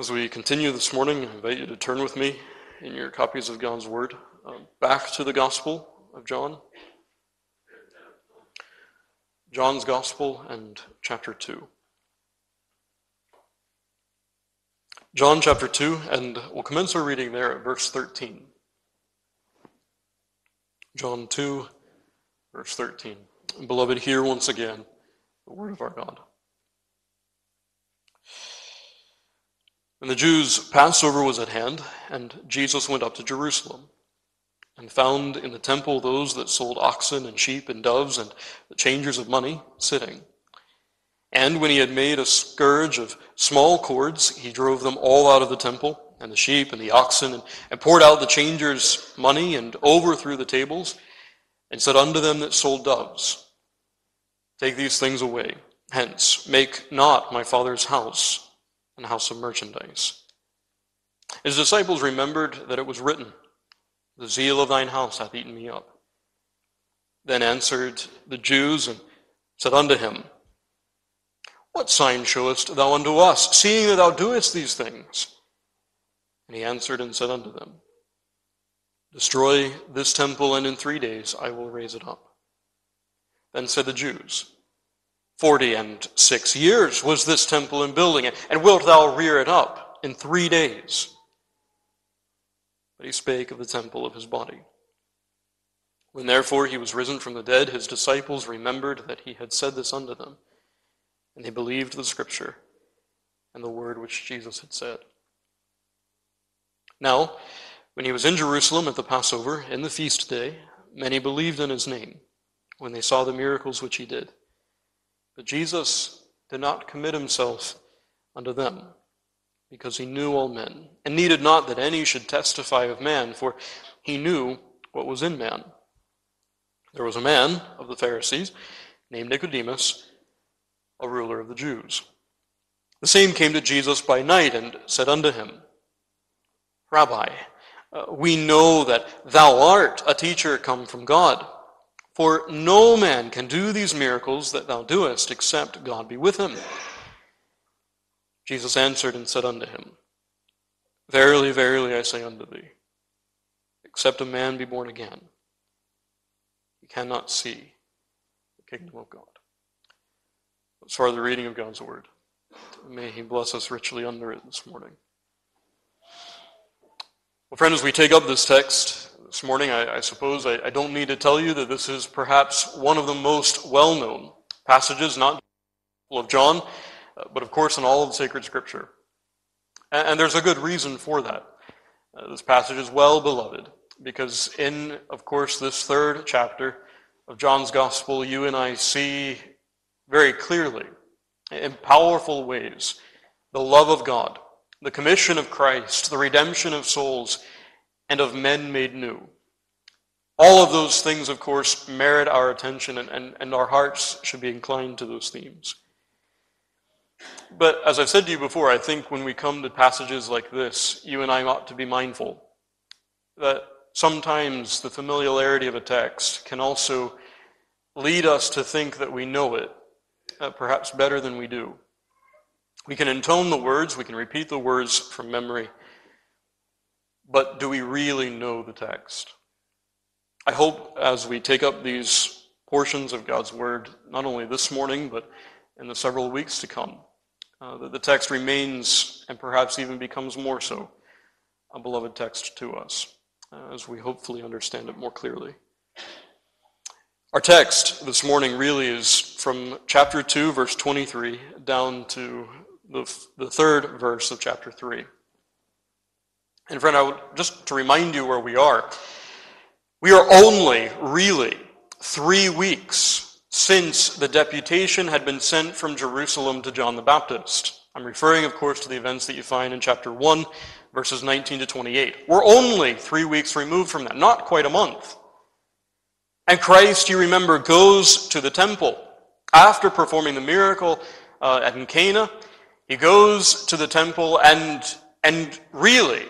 As we continue this morning, I invite you to turn with me in your copies of God's Word uh, back to the Gospel of John. John's Gospel and chapter 2. John chapter 2, and we'll commence our reading there at verse 13. John 2, verse 13. Beloved, hear once again the word of our God. When the Jews' Passover was at hand, and Jesus went up to Jerusalem, and found in the temple those that sold oxen and sheep and doves and the changers of money sitting. And when he had made a scourge of small cords, he drove them all out of the temple, and the sheep and the oxen, and, and poured out the changers' money, and overthrew the tables, and said unto them that sold doves, Take these things away. Hence, make not my father's house an house of merchandise. His disciples remembered that it was written, The zeal of thine house hath eaten me up. Then answered the Jews and said unto him, what sign showest thou unto us, seeing that thou doest these things? And he answered and said unto them, Destroy this temple, and in three days I will raise it up. Then said the Jews, Forty and six years was this temple in building, and wilt thou rear it up in three days? But he spake of the temple of his body. When therefore he was risen from the dead, his disciples remembered that he had said this unto them and they believed the scripture and the word which Jesus had said. Now, when he was in Jerusalem at the Passover, in the feast day, many believed in his name when they saw the miracles which he did. But Jesus did not commit himself unto them, because he knew all men, and needed not that any should testify of man, for he knew what was in man. There was a man of the Pharisees named Nicodemus a ruler of the Jews. The same came to Jesus by night and said unto him, Rabbi, uh, we know that thou art a teacher come from God. For no man can do these miracles that thou doest except God be with him. Jesus answered and said unto him, Verily, verily, I say unto thee, except a man be born again, he cannot see the kingdom of God. As far as the reading of God's Word. May He bless us richly under it this morning. Well, friends, as we take up this text this morning, I, I suppose I, I, don't need to tell you that this is perhaps one of the most well known passages, not of John, uh, but of course in all of the sacred Scripture. And, and there's a good reason for that. Uh, this passage is well beloved because in, of course, this third chapter of John's Gospel, you and I see very clearly, in powerful ways, the love of God, the commission of Christ, the redemption of souls, and of men made new. All of those things, of course, merit our attention, and, and, and our hearts should be inclined to those themes. But as I've said to you before, I think when we come to passages like this, you and I ought to be mindful that sometimes the familiarity of a text can also lead us to think that we know it uh, perhaps better than we do. We can intone the words, we can repeat the words from memory, but do we really know the text? I hope as we take up these portions of God's Word, not only this morning, but in the several weeks to come, uh, that the text remains and perhaps even becomes more so a beloved text to us uh, as we hopefully understand it more clearly. Our text this morning really is from chapter 2, verse 23, down to the, the third verse of chapter 3. And friend, I would just to remind you where we are, we are only really three weeks since the deputation had been sent from Jerusalem to John the Baptist. I'm referring, of course, to the events that you find in chapter 1, verses 19 to 28. We're only three weeks removed from that, not quite a month. And Christ, you remember, goes to the temple after performing the miracle uh, at Cana. He goes to the temple and, and really,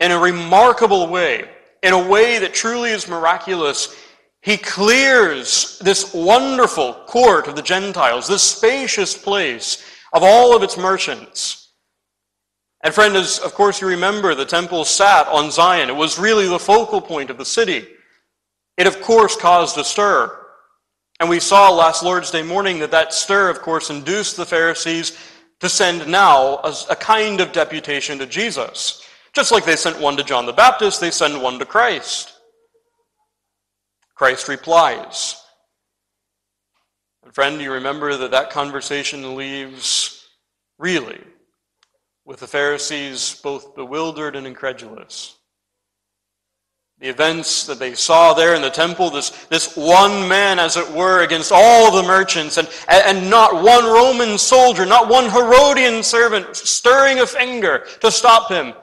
in a remarkable way, in a way that truly is miraculous, he clears this wonderful court of the Gentiles, this spacious place of all of its merchants. And friend, as of course you remember, the temple sat on Zion. It was really the focal point of the city. It of course caused a stir. And we saw last Lord's Day morning that that stir, of course, induced the Pharisees to send now a, a kind of deputation to Jesus. Just like they sent one to John the Baptist, they send one to Christ. Christ replies. And friend, you remember that that conversation leaves really with the Pharisees both bewildered and incredulous. The events that they saw there in the temple, this, this one man, as it were, against all the merchants, and, and not one Roman soldier, not one Herodian servant stirring a finger to stop him.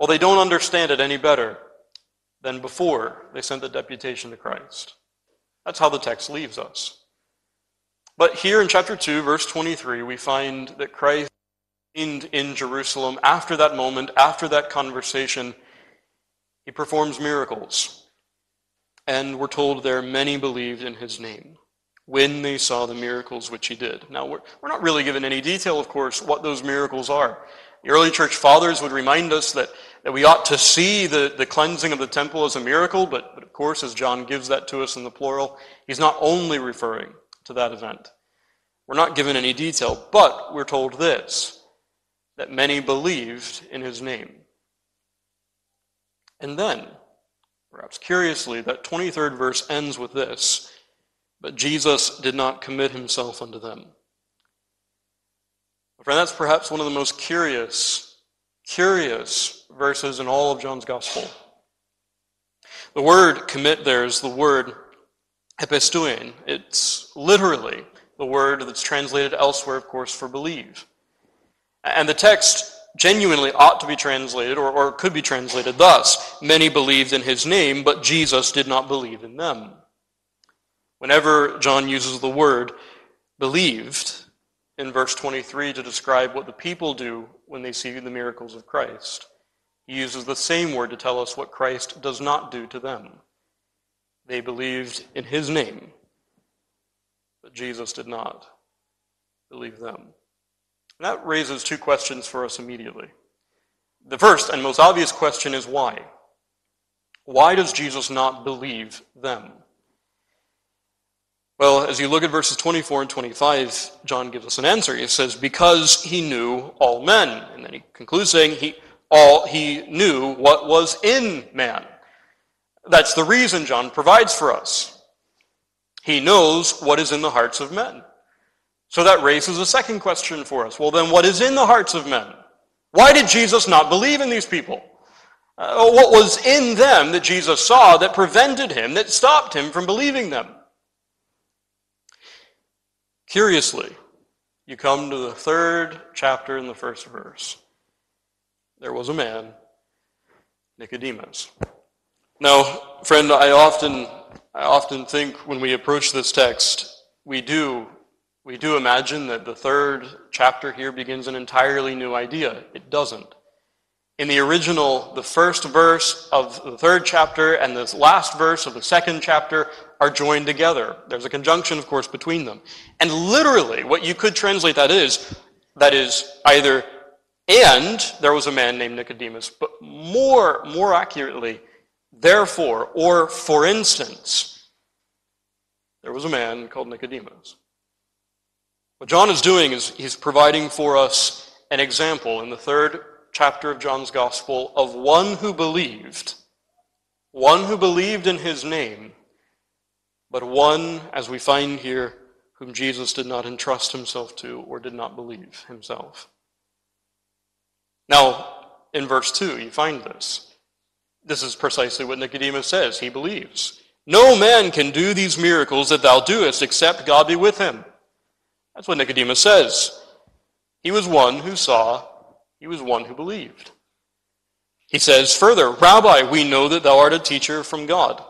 Well, they don't understand it any better than before they sent the deputation to Christ. That's how the text leaves us. But here in chapter 2, verse 23, we find that Christ in Jerusalem, after that moment, after that conversation, he performs miracles. And we're told there many believed in his name when they saw the miracles which he did. Now, we're, we're not really given any detail, of course, what those miracles are. The early church fathers would remind us that, that we ought to see the, the cleansing of the temple as a miracle, but, but of course, as John gives that to us in the plural, he's not only referring to that event. We're not given any detail, but we're told this that many believed in his name. And then, perhaps curiously, that 23rd verse ends with this But Jesus did not commit himself unto them. Friend, that's perhaps one of the most curious, curious verses in all of John's Gospel. The word commit there is the word episteuein. It's literally the word that's translated elsewhere, of course, for believe. And the text genuinely ought to be translated, or, or could be translated thus Many believed in his name, but Jesus did not believe in them. Whenever John uses the word believed in verse 23 to describe what the people do when they see the miracles of Christ, he uses the same word to tell us what Christ does not do to them. They believed in his name, but Jesus did not believe them. And that raises two questions for us immediately. The first and most obvious question is why? Why does Jesus not believe them? Well, as you look at verses 24 and 25, John gives us an answer. He says, Because he knew all men. And then he concludes saying, he, all, he knew what was in man. That's the reason John provides for us. He knows what is in the hearts of men. So that raises a second question for us. Well, then, what is in the hearts of men? Why did Jesus not believe in these people? Uh, what was in them that Jesus saw that prevented him, that stopped him from believing them? Curiously, you come to the third chapter in the first verse. There was a man, Nicodemus. Now, friend, I often, I often think when we approach this text, we do we do imagine that the third chapter here begins an entirely new idea. It doesn't. In the original, the first verse of the third chapter and the last verse of the second chapter are joined together. There's a conjunction, of course, between them. And literally, what you could translate that is, that is either, and there was a man named Nicodemus, but more, more accurately, therefore, or for instance, there was a man called Nicodemus. What John is doing is he's providing for us an example in the third chapter of John's Gospel of one who believed, one who believed in his name, but one, as we find here, whom Jesus did not entrust himself to or did not believe himself. Now, in verse 2, you find this. This is precisely what Nicodemus says. He believes. No man can do these miracles that thou doest except God be with him. That's what Nicodemus says. He was one who saw, he was one who believed. He says further, Rabbi, we know that thou art a teacher from God.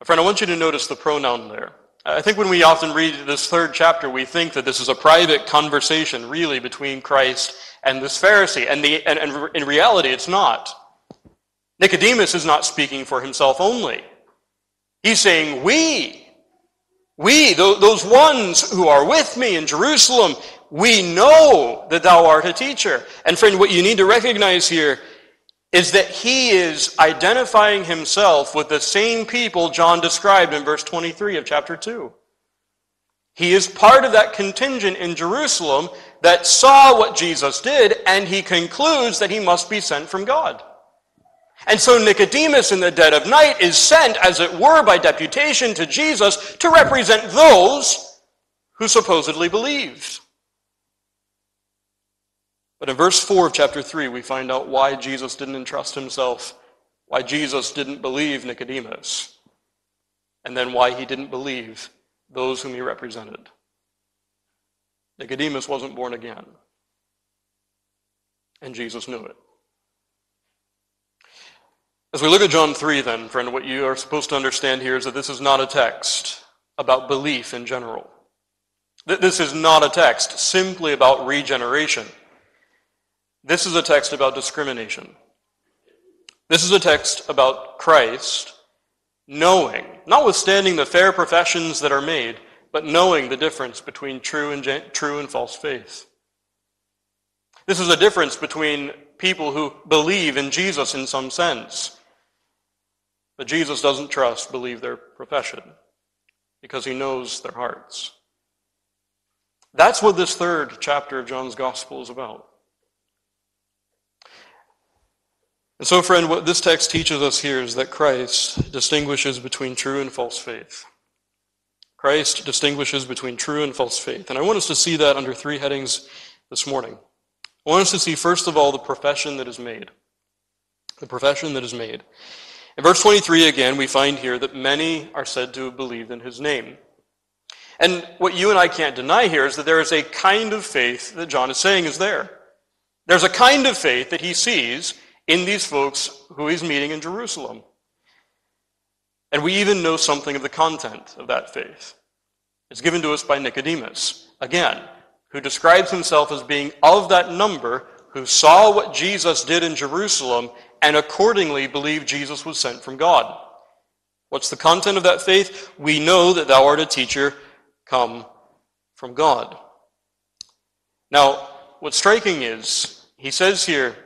My friend, I want you to notice the pronoun there. I think when we often read this third chapter, we think that this is a private conversation, really, between Christ and this Pharisee. And, the, and, and in reality, it's not. Nicodemus is not speaking for himself only. He's saying, We, we, those ones who are with me in Jerusalem, We know that thou art a teacher. And friend, what you need to recognize here is that he is identifying himself with the same people John described in verse 23 of chapter 2. He is part of that contingent in Jerusalem that saw what Jesus did, and he concludes that he must be sent from God. And so Nicodemus in the dead of night is sent, as it were, by deputation to Jesus to represent those who supposedly believed. But in verse 4 of chapter 3, we find out why Jesus didn't entrust himself, why Jesus didn't believe Nicodemus, and then why he didn't believe those whom he represented. Nicodemus wasn't born again, and Jesus knew it. As we look at John 3, then, friend, what you are supposed to understand here is that this is not a text about belief in general. This is not a text simply about regeneration. This is a text about discrimination. This is a text about Christ knowing, notwithstanding the fair professions that are made, but knowing the difference between true and, true and false faith. This is a difference between people who believe in Jesus in some sense, but Jesus doesn't trust, believe their profession because he knows their hearts. That's what this third chapter of John's Gospel is about. And so, friend, what this text teaches us here is that Christ distinguishes between true and false faith. Christ distinguishes between true and false faith. And I want us to see that under three headings this morning. I want us to see, first of all, the profession that is made. The profession that is made. In verse 23, again, we find here that many are said to have believed in his name. And what you and I can't deny here is that there is a kind of faith that John is saying is there. There's a kind of faith that he sees in these folks who he's meeting in Jerusalem. And we even know something of the content of that faith. It's given to us by Nicodemus, again, who describes himself as being of that number who saw what Jesus did in Jerusalem and accordingly believed Jesus was sent from God. What's the content of that faith? We know that thou art a teacher come from God. Now, what's striking is, he says here,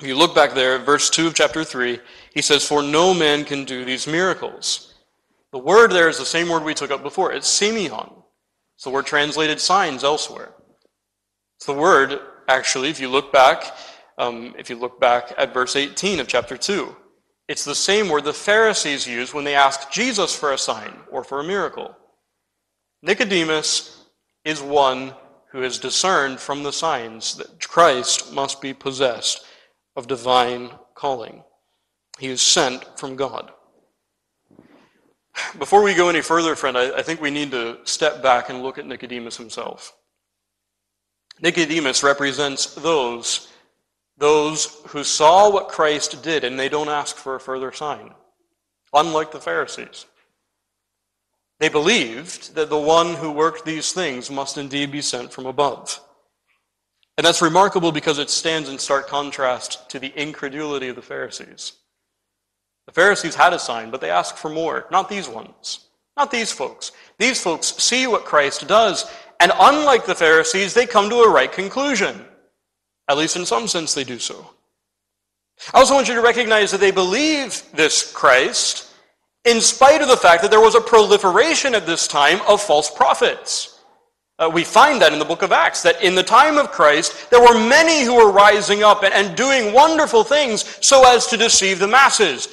if you look back there, verse 2 of chapter 3, he says, For no man can do these miracles. The word there is the same word we took up before. It's semeion. It's the word translated signs elsewhere. It's the word, actually, if you look back, um, if you look back at verse 18 of chapter 2, it's the same word the Pharisees use when they ask Jesus for a sign or for a miracle. Nicodemus is one who has discerned from the signs that Christ must be possessed of divine calling. He is sent from God. Before we go any further, friend, I, I, think we need to step back and look at Nicodemus himself. Nicodemus represents those, those who saw what Christ did and they don't ask for a further sign, unlike the Pharisees. They believed that the one who worked these things must indeed be sent from above. And that's remarkable because it stands in stark contrast to the incredulity of the Pharisees. The Pharisees had a sign, but they asked for more. Not these ones. Not these folks. These folks see what Christ does, and unlike the Pharisees, they come to a right conclusion. At least in some sense, they do so. I also want you to recognize that they believe this Christ in spite of the fact that there was a proliferation at this time of false prophets. Uh, we find that in the book of Acts, that in the time of Christ, there were many who were rising up and, and doing wonderful things so as to deceive the masses.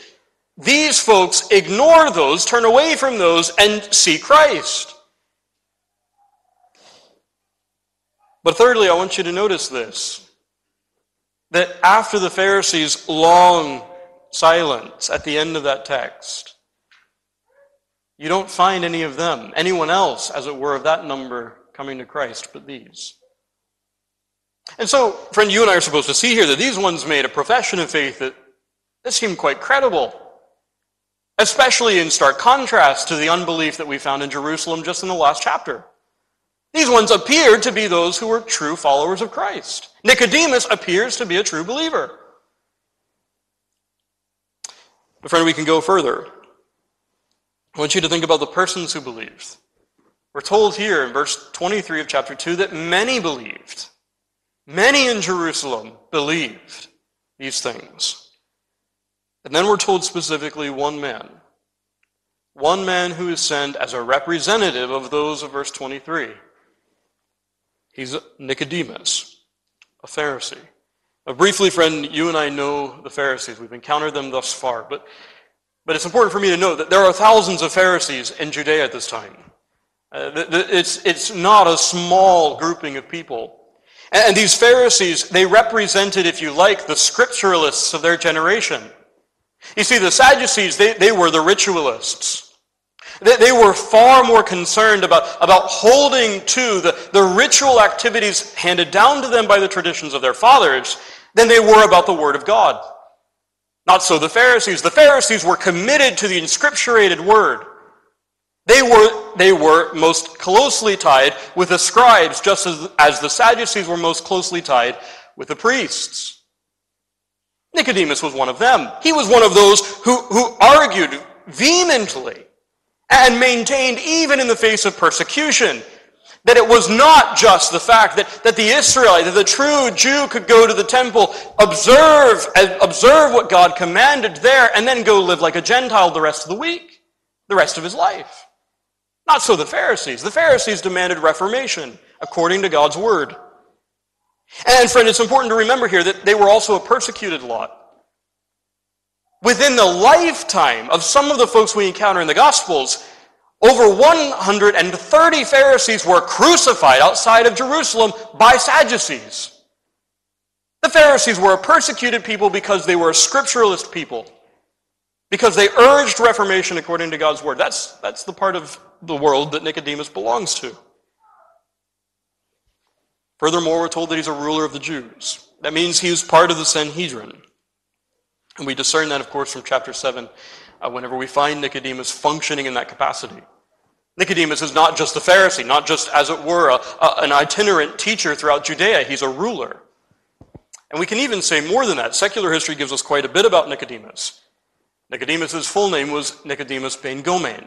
These folks ignore those, turn away from those, and see Christ. But thirdly, I want you to notice this that after the Pharisees' long silence at the end of that text, you don't find any of them, anyone else, as it were, of that number coming to Christ but these. And so, friend, you and I are supposed to see here that these ones made a profession of faith that, that seemed quite credible, especially in stark contrast to the unbelief that we found in Jerusalem just in the last chapter. These ones appeared to be those who were true followers of Christ. Nicodemus appears to be a true believer. But friend, we can go further. I want you to think about the persons who believed. We're told here in verse 23 of chapter 2 that many believed. Many in Jerusalem believed these things. And then we're told specifically one man. One man who is sent as a representative of those of verse 23. He's Nicodemus, a Pharisee. Now, briefly, friend, you and I know the Pharisees. We've encountered them thus far. But, but it's important for me to note that there are thousands of Pharisees in Judea at this time. Uh, it's, it's not a small grouping of people. And, and these Pharisees, they represented, if you like, the scripturalists of their generation. You see, the Sadducees, they, they were the ritualists. They, they were far more concerned about, about holding to the, the ritual activities handed down to them by the traditions of their fathers than they were about the Word of God. Not so the Pharisees. The Pharisees were committed to the inscripturated Word. They were, they were most closely tied with the scribes, just as, as the Sadducees were most closely tied with the priests. Nicodemus was one of them. He was one of those who, who argued vehemently and maintained, even in the face of persecution, that it was not just the fact that, that the Israelite, that the true Jew could go to the temple, observe, observe what God commanded there, and then go live like a Gentile the rest of the week, the rest of his life. Not so the Pharisees. The Pharisees demanded reformation according to God's word. And friend, it's important to remember here that they were also a persecuted lot. Within the lifetime of some of the folks we encounter in the Gospels, over 130 Pharisees were crucified outside of Jerusalem by Sadducees. The Pharisees were a persecuted people because they were a scripturalist people, because they urged reformation according to God's word. That's, that's the part of the world that Nicodemus belongs to. Furthermore, we're told that he's a ruler of the Jews. That means he was part of the Sanhedrin. And we discern that, of course, from chapter 7, uh, whenever we find Nicodemus functioning in that capacity. Nicodemus is not just a Pharisee, not just, as it were, a, a, an itinerant teacher throughout Judea. He's a ruler. And we can even say more than that. Secular history gives us quite a bit about Nicodemus. Nicodemus' full name was Nicodemus ben Gorion.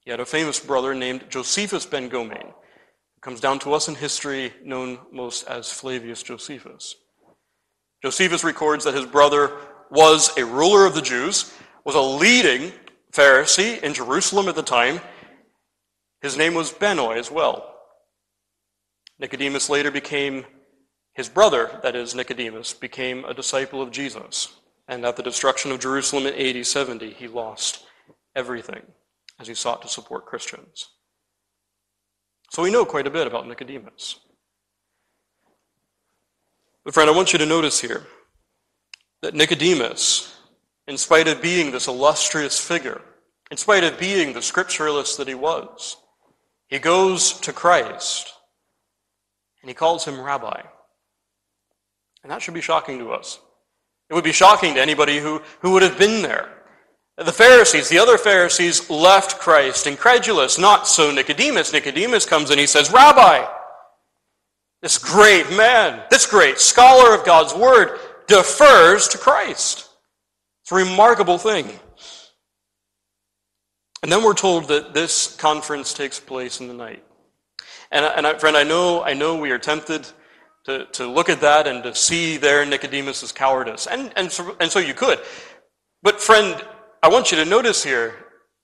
He had a famous brother named Josephus ben Gorion, comes down to us in history known most as Flavius Josephus. Josephus records that his brother was a ruler of the Jews, was a leading Pharisee in Jerusalem at the time. His name was Benoi as well. Nicodemus later became his brother, that is, Nicodemus, became a disciple of Jesus. And at the destruction of Jerusalem in AD 70, he lost everything as he sought to support Christians. So we know quite a bit about Nicodemus. But, friend, I want you to notice here that Nicodemus, in spite of being this illustrious figure, in spite of being the scripturalist that he was, he goes to Christ and he calls him rabbi. And that should be shocking to us. It would be shocking to anybody who, who would have been there. The Pharisees, the other Pharisees, left Christ incredulous. Not so Nicodemus. Nicodemus comes and he says, Rabbi, this great man, this great scholar of God's word, defers to Christ. It's a remarkable thing. And then we're told that this conference takes place in the night. And, and I, friend, I know, I know we are tempted to, to look at that and to see there Nicodemus' cowardice. And, and, so, and so you could. But friend, I want you to notice here,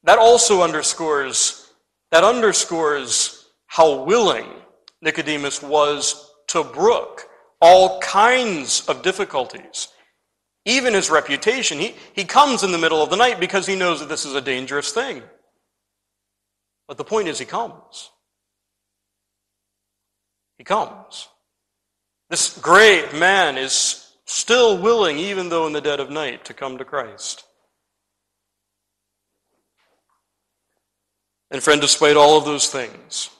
that also underscores, that underscores how willing Nicodemus was to brook all kinds of difficulties. Even his reputation. He, he comes in the middle of the night because he knows that this is a dangerous thing. But the point is, he comes. He comes. This great man is still willing, even though in the dead of night, to come to Christ. And friend, despite all of those things,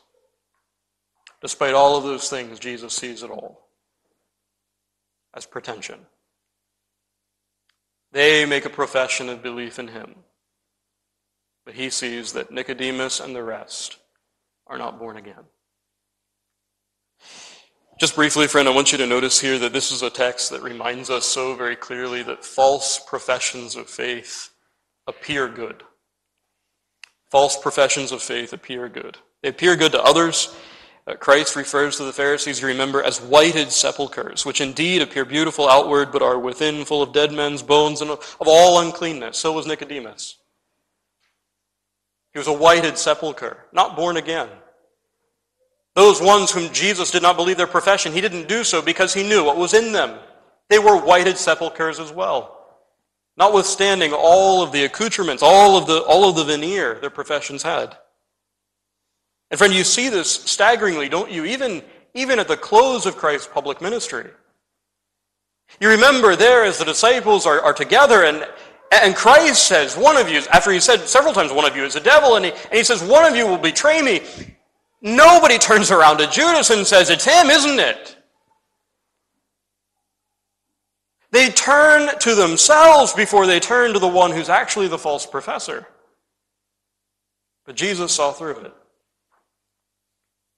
despite all of those things, Jesus sees it all as pretension. They make a profession of belief in him, but he sees that Nicodemus and the rest are not born again. Just briefly, friend, I want you to notice here that this is a text that reminds us so very clearly that false professions of faith appear good. False professions of faith appear good. They appear good to others. Uh, Christ refers to the Pharisees, you remember, as whited sepulchres, which indeed appear beautiful outward, but are within full of dead men's bones and of all uncleanness. So was Nicodemus. He was a whited sepulchre, not born again. Those ones whom Jesus did not believe their profession, he didn't do so because he knew what was in them. They were whited sepulchres as well. Notwithstanding all of the accoutrements, all of the, all of the veneer their professions had. And friend, you see this staggeringly, don't you? Even, even at the close of Christ's public ministry. You remember there as the disciples are, are together and, and Christ says, one of you, after he said several times, one of you is a devil, and he, and he says, one of you will betray me. Nobody turns around to Judas and says, it's him, isn't it? They turn to themselves before they turn to the one who's actually the false professor. But Jesus saw through it.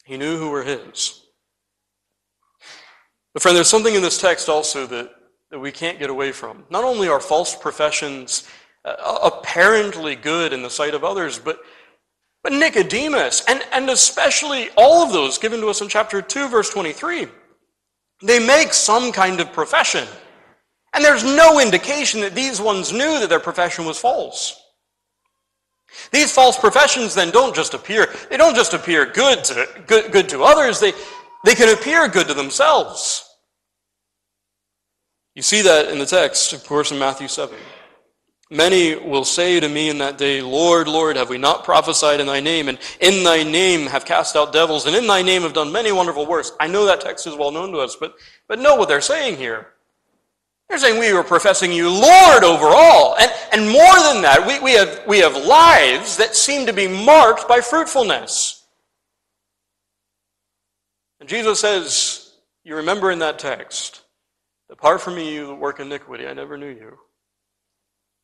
He knew who were his. But, friend, there's something in this text also that, that we can't get away from. Not only are false professions uh, apparently good in the sight of others, but, but Nicodemus, and, and especially all of those given to us in chapter 2, verse 23, they make some kind of profession. And there's no indication that these ones knew that their profession was false. These false professions then don't just appear, they don't just appear good to, good, good to others, they, they can appear good to themselves. You see that in the text, of course, in Matthew 7. Many will say to me in that day, Lord, Lord, have we not prophesied in thy name, and in thy name have cast out devils, and in thy name have done many wonderful works? I know that text is well known to us, but, but know what they're saying here. They're saying we were professing you Lord over all. And, and more than that, we, we, have, we have lives that seem to be marked by fruitfulness. And Jesus says, You remember in that text, Depart from me, you work iniquity. I never knew you.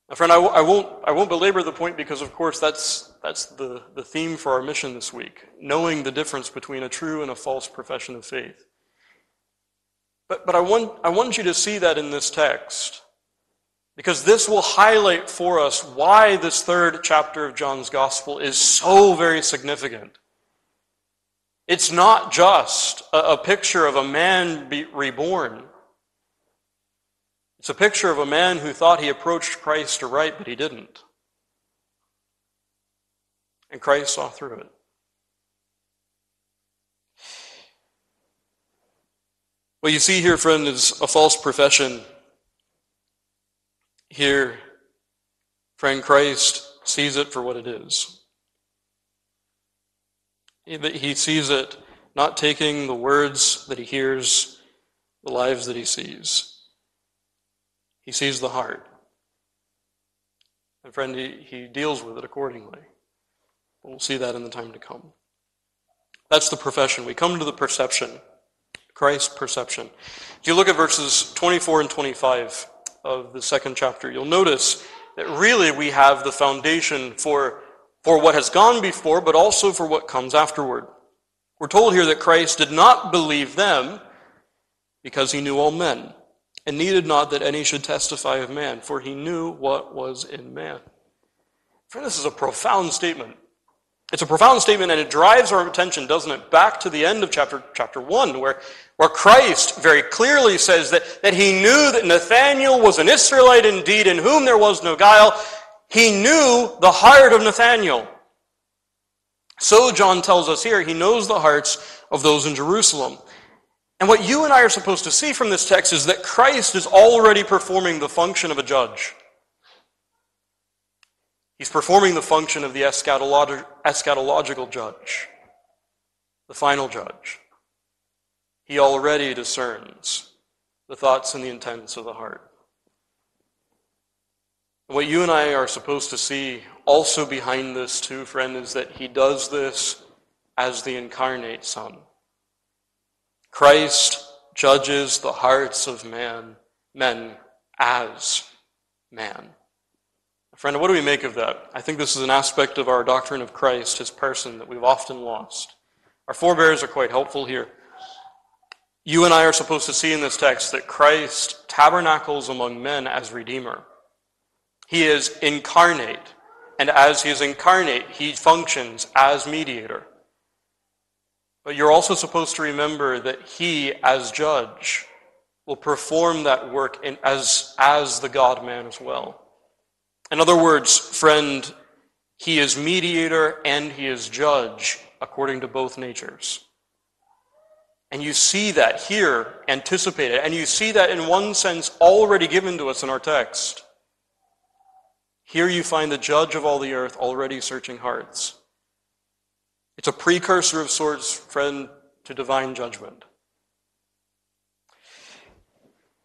Now, friend, I, I, won't, I won't belabor the point because, of course, that's, that's the, the theme for our mission this week knowing the difference between a true and a false profession of faith. But, but I, want, I want you to see that in this text. Because this will highlight for us why this third chapter of John's Gospel is so very significant. It's not just a, a picture of a man reborn. It's a picture of a man who thought he approached Christ aright, but he didn't. And Christ saw through it. What you see here, friend, is a false profession. Here, friend, Christ sees it for what it is. He sees it not taking the words that he hears, the lives that he sees. He sees the heart. And friend, he, he deals with it accordingly. We'll see that in the time to come. That's the profession. We come to the perception. Christ's perception. If you look at verses 24 and 25 of the second chapter, you'll notice that really we have the foundation for, for what has gone before, but also for what comes afterward. We're told here that Christ did not believe them because he knew all men, and needed not that any should testify of man, for he knew what was in man. Friend, this is a profound statement. It's a profound statement and it drives our attention, doesn't it, back to the end of chapter, chapter 1, where, where Christ very clearly says that, that he knew that Nathanael was an Israelite indeed, in whom there was no guile. He knew the heart of Nathanael. So John tells us here, he knows the hearts of those in Jerusalem. And what you and I are supposed to see from this text is that Christ is already performing the function of a judge. He's performing the function of the eschatolog- eschatological judge, the final judge. He already discerns the thoughts and the intents of the heart. what you and I are supposed to see also behind this, too, friend, is that he does this as the incarnate Son. Christ judges the hearts of man, men as man. Friend, what do we make of that? I think this is an aspect of our doctrine of Christ, his person, that we've often lost. Our forebears are quite helpful here. You and I are supposed to see in this text that Christ tabernacles among men as Redeemer. He is incarnate, and as he is incarnate, he functions as mediator. But you're also supposed to remember that he, as judge, will perform that work in, as, as the God man as well. In other words, friend, he is mediator and he is judge according to both natures. And you see that here anticipated, and you see that in one sense already given to us in our text. Here you find the judge of all the earth already searching hearts. It's a precursor of sorts, friend, to divine judgment.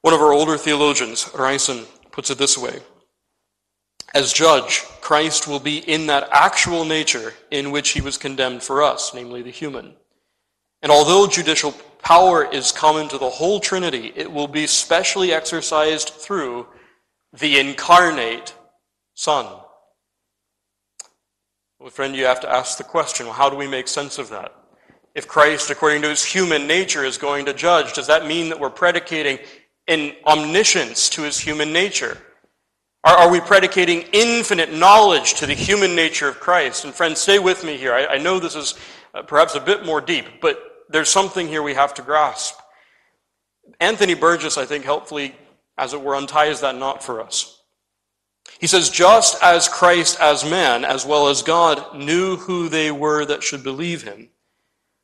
One of our older theologians, Riissen, puts it this way As judge, Christ will be in that actual nature in which he was condemned for us, namely the human. And although judicial power is common to the whole Trinity, it will be specially exercised through the incarnate Son. Well, friend, you have to ask the question well, how do we make sense of that? If Christ, according to his human nature, is going to judge, does that mean that we're predicating an omniscience to his human nature? Are, are we predicating infinite knowledge to the human nature of Christ? And friends, stay with me here. I, I know this is uh, perhaps a bit more deep, but there's something here we have to grasp. Anthony Burgess, I think, helpfully, as it were, unties that knot for us. He says, just as Christ as man, as well as God, knew who they were that should believe him,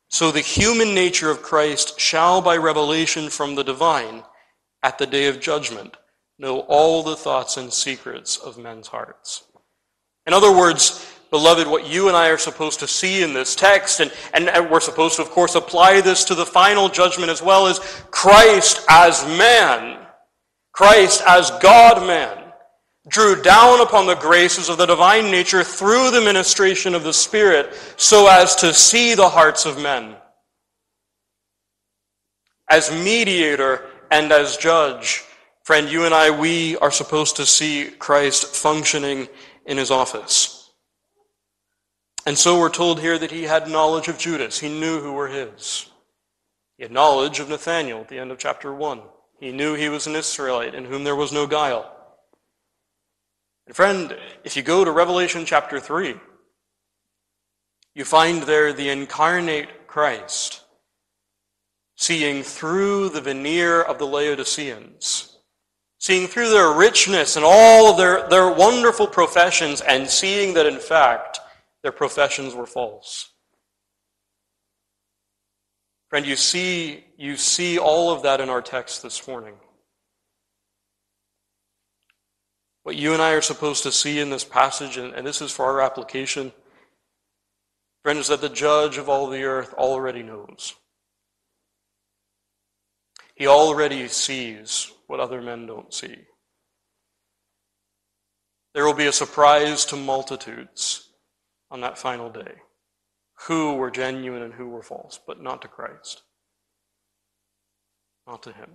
so the human nature of Christ shall, by revelation from the divine, at the day of judgment, know all the thoughts and secrets of men's hearts. In other words, beloved, what you and I are supposed to see in this text, and, and we're supposed to, of course, apply this to the final judgment as well, is Christ as man, Christ as God man, drew down upon the graces of the divine nature through the ministration of the Spirit so as to see the hearts of men. As mediator and as judge, friend, you and I, we are supposed to see Christ functioning in his office. And so we're told here that he had knowledge of Judas. He knew who were his. He had knowledge of Nathanael at the end of chapter 1. He knew he was an Israelite in whom there was no guile. And friend, if you go to Revelation chapter 3, you find there the incarnate Christ seeing through the veneer of the Laodiceans, seeing through their richness and all of their, their wonderful professions, and seeing that in fact their professions were false. Friend, you see, you see all of that in our text this morning. What you and I are supposed to see in this passage, and, and this is for our application, friend, is that the judge of all the earth already knows. He already sees what other men don't see. There will be a surprise to multitudes on that final day who were genuine and who were false, but not to Christ, not to Him.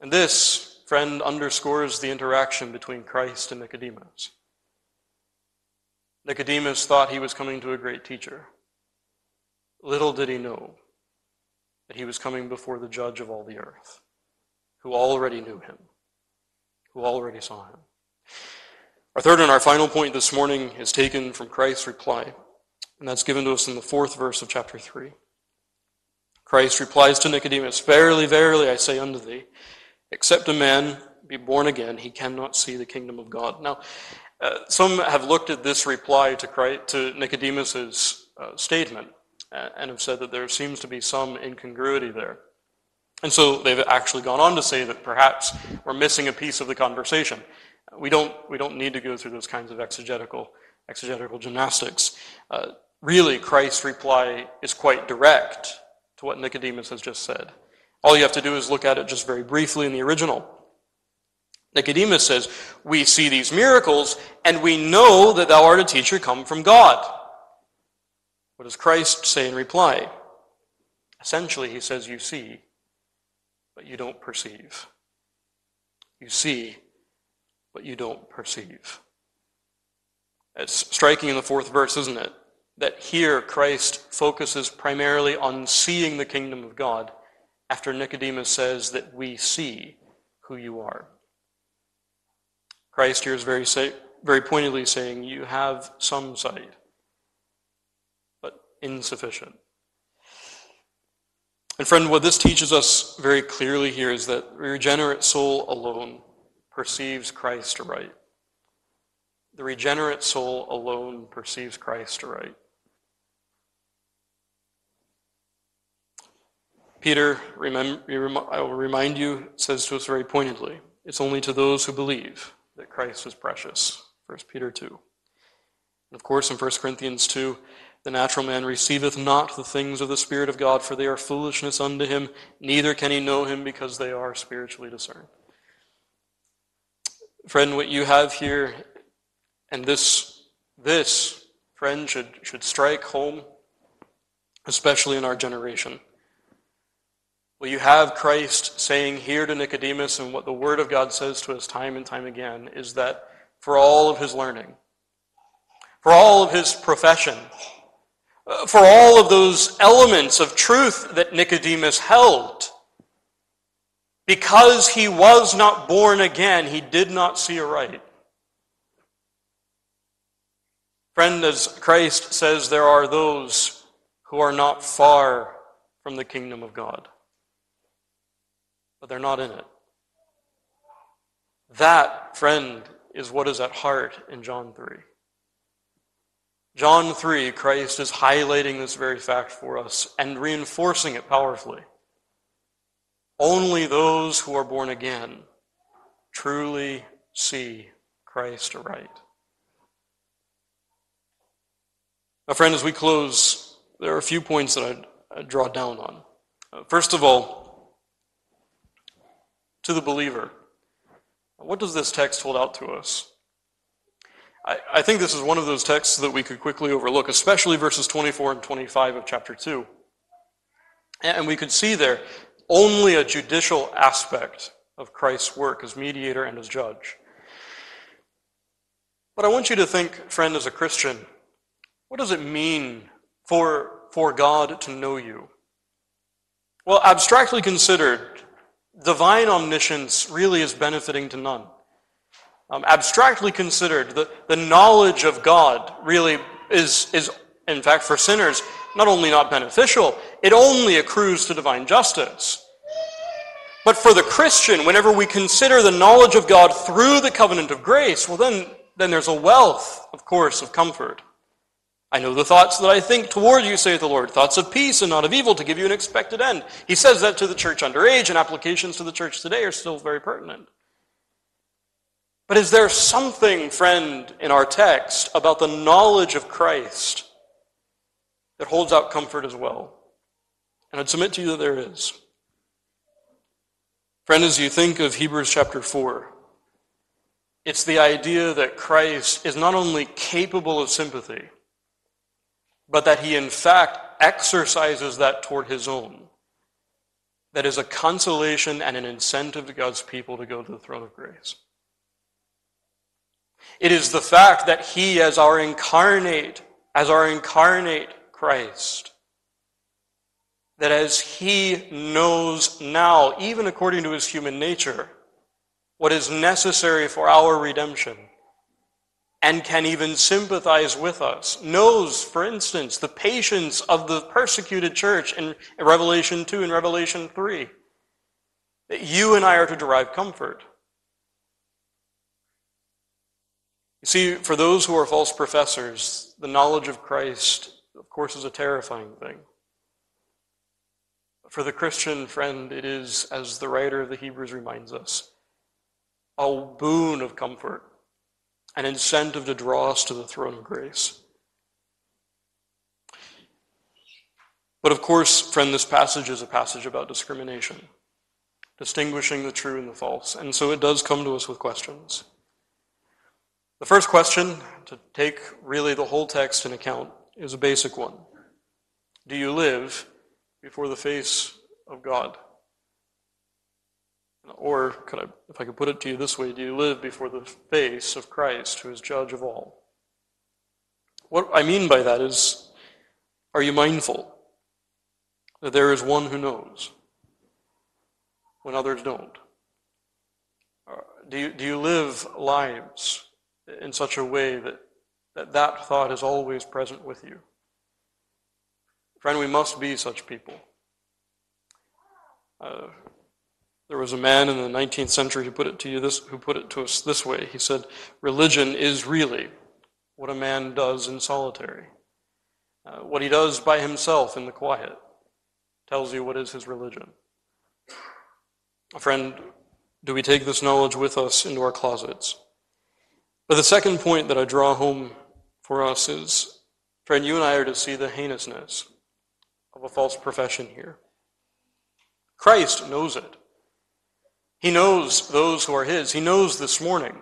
And this friend underscores the interaction between Christ and Nicodemus. Nicodemus thought he was coming to a great teacher. Little did he know that he was coming before the judge of all the earth, who already knew him, who already saw him. Our third and our final point this morning is taken from Christ's reply, and that's given to us in the fourth verse of chapter 3. Christ replies to Nicodemus, Verily, verily, I say unto thee, Except a man be born again, he cannot see the kingdom of God. Now, uh, some have looked at this reply to, to Nicodemus's uh, statement uh, and have said that there seems to be some incongruity there. And so they've actually gone on to say that perhaps we're missing a piece of the conversation. We don't, we don't need to go through those kinds of exegetical, exegetical gymnastics. Uh, really, Christ's reply is quite direct to what Nicodemus has just said. All you have to do is look at it just very briefly in the original. Nicodemus says, We see these miracles, and we know that thou art a teacher come from God. What does Christ say in reply? Essentially, he says, You see, but you don't perceive. You see, but you don't perceive. It's striking in the fourth verse, isn't it? That here Christ focuses primarily on seeing the kingdom of God after Nicodemus says that we see who you are. Christ here is very, say, very pointedly saying, You have some sight, but insufficient. And friend, what this teaches us very clearly here is that the regenerate soul alone perceives Christ aright. The regenerate soul alone perceives Christ aright. Peter, I will remind you, says to us very pointedly, it's only to those who believe that Christ is precious. 1 Peter 2. And of course, in 1 Corinthians 2, the natural man receiveth not the things of the Spirit of God, for they are foolishness unto him, neither can he know him because they are spiritually discerned. Friend, what you have here, and this, this, friend, should, should strike home, especially in our generation. What you have Christ saying here to Nicodemus, and what the Word of God says to us time and time again, is that for all of his learning, for all of his profession, Uh, for all of those elements of truth that Nicodemus held. Because he was not born again, he did not see aright. Friend, as Christ says, there are those who are not far from the kingdom of God, but they're not in it. That, friend, is what is at heart in John 3. John 3, Christ is highlighting this very fact for us and reinforcing it powerfully. Only those who are born again truly see Christ aright. Now, friend, as we close, there are a few points that I'd draw down on. Uh, first of all, to the believer, what does this text hold out to us? I, I think this is one of those texts that we could quickly overlook, especially verses 24 and 25 of chapter 2. And we could see there only a judicial aspect of Christ's work as mediator and as judge. But I want you to think, friend, as a Christian, what does it mean for, for God to know you? Well, abstractly considered, divine omniscience really is benefiting to none. Um, abstractly considered, the, the knowledge of God really is, is, in fact, for sinners, not only not beneficial, it only accrues to divine justice. But for the Christian, whenever we consider the knowledge of God through the covenant of grace, well, then, then there's a wealth, of course, of comfort. I know the thoughts that I think toward you, saith the Lord, thoughts of peace and not of evil, to give you an expected end. He says that to the church underage, and applications to the church today are still very pertinent. But is there something, friend, in our text about the knowledge of Christ that holds out comfort as well? And I'd submit to you that there is. Friend, as you think of Hebrews chapter 4, it's the idea that Christ is not only capable of sympathy, but that he in fact exercises that toward his own. That is a consolation and an incentive to God's people to go to the throne of grace. It is the fact that he, as our incarnate, as our incarnate Christ, that as he knows now, even according to his human nature, what is necessary for our redemption, and can even sympathize with us, knows, for instance, the patience of the persecuted church in Revelation 2 and Revelation 3, that you and I are to derive comfort. You see, for those who are false professors, the knowledge of Christ, of course, is a terrifying thing. For the Christian friend, it is, as the writer of the Hebrews reminds us, a boon of comfort, an incentive to draw us to the throne of grace. But of course, friend, this passage is a passage about discrimination, distinguishing the true and the false. And so it does come to us with questions. The first question, to take really the whole text in account, is a basic one. Do you live before the face of God? Or, could I, if I could put it to you this way, do you live before the face of Christ, who is judge of all? What I mean by that is, are you mindful that there is one who knows when others don't? Uh, do you, do you live lives in such a way that that, that thought is always present with you. Friend, we must be such people. Uh, there was a man in the 19th century who put it to you this, who put it to us this way. He said, "Religion is really what a man does in solitary. Uh, what he does by himself in the quiet tells you what is his religion." Friend, do we take this knowledge with us into our closets? But the second point that I draw home for us is, friend, you and I are to see the heinousness of a false profession here. Christ knows it. He knows those who are His. He knows this morning,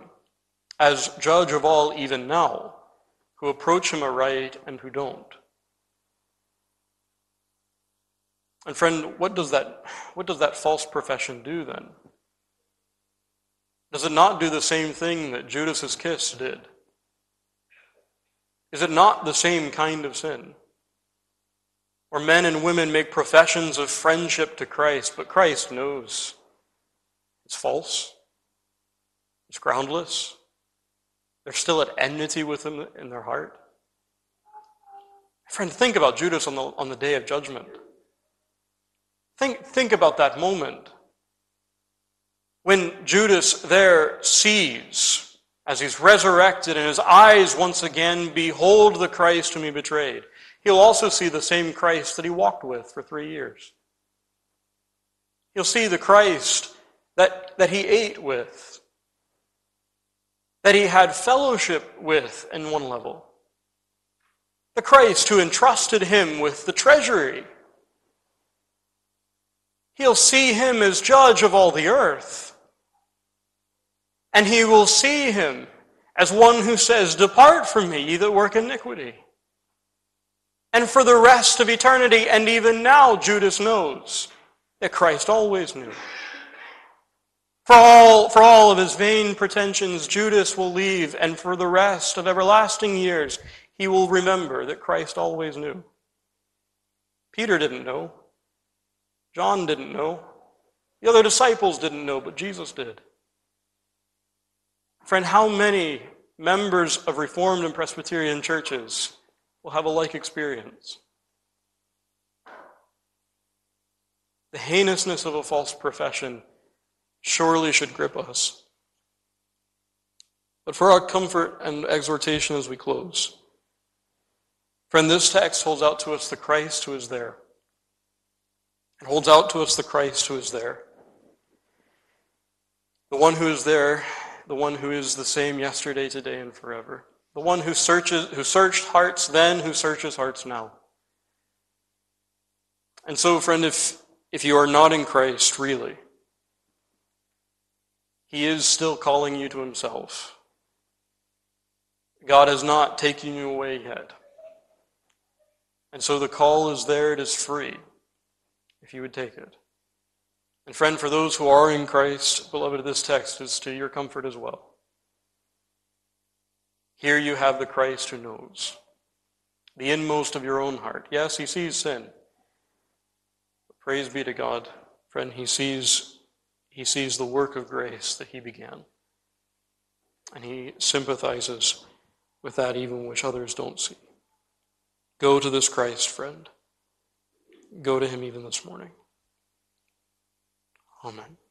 as judge of all, even now, who approach Him aright and who don't. And friend, what does that, what does that false profession do then? Does it not do the same thing that Judas's kiss did? Is it not the same kind of sin? Where men and women make professions of friendship to Christ, but Christ knows it's false. It's groundless. They're still at enmity with him in their heart. Friend, think about Judas on the, on the day of judgment. Think, think about that moment when Judas there sees, as he's resurrected and his eyes once again behold the Christ whom he betrayed. He'll also see the same Christ that he walked with for three years. He'll see the Christ that, that he ate with, that he had fellowship with in one level. The Christ who entrusted him with the treasury. He'll see him as judge of all the earth. And he will see him as one who says, Depart from me, ye that work iniquity. And for the rest of eternity, and even now, Judas knows that Christ always knew. For all, for all of his vain pretensions, Judas will leave, and for the rest of everlasting years, he will remember that Christ always knew. Peter didn't know. John didn't know. The other disciples didn't know, but Jesus did. Friend, how many members of Reformed and Presbyterian churches will have a like experience? The heinousness of a false profession surely should grip us. But for our comfort and exhortation as we close, friend, this text holds out to us the Christ who is there. It holds out to us the Christ who is there. The one who is there, the one who is the same yesterday, today, and forever. The one who searches, who searched hearts then, who searches hearts now. And so, friend, if, if you are not in Christ, really, he is still calling you to Himself. God has not taken you away yet. And so the call is there, it is free, if you would take it. And friend, for those who are in Christ, beloved, this text is to your comfort as well. Here you have the Christ who knows the inmost of your own heart. Yes, he sees sin. But praise be to God. Friend, he sees he sees the work of grace that he began. And he sympathizes with that even which others don't see. Go to this Christ, friend. Go to him even this morning. Amen.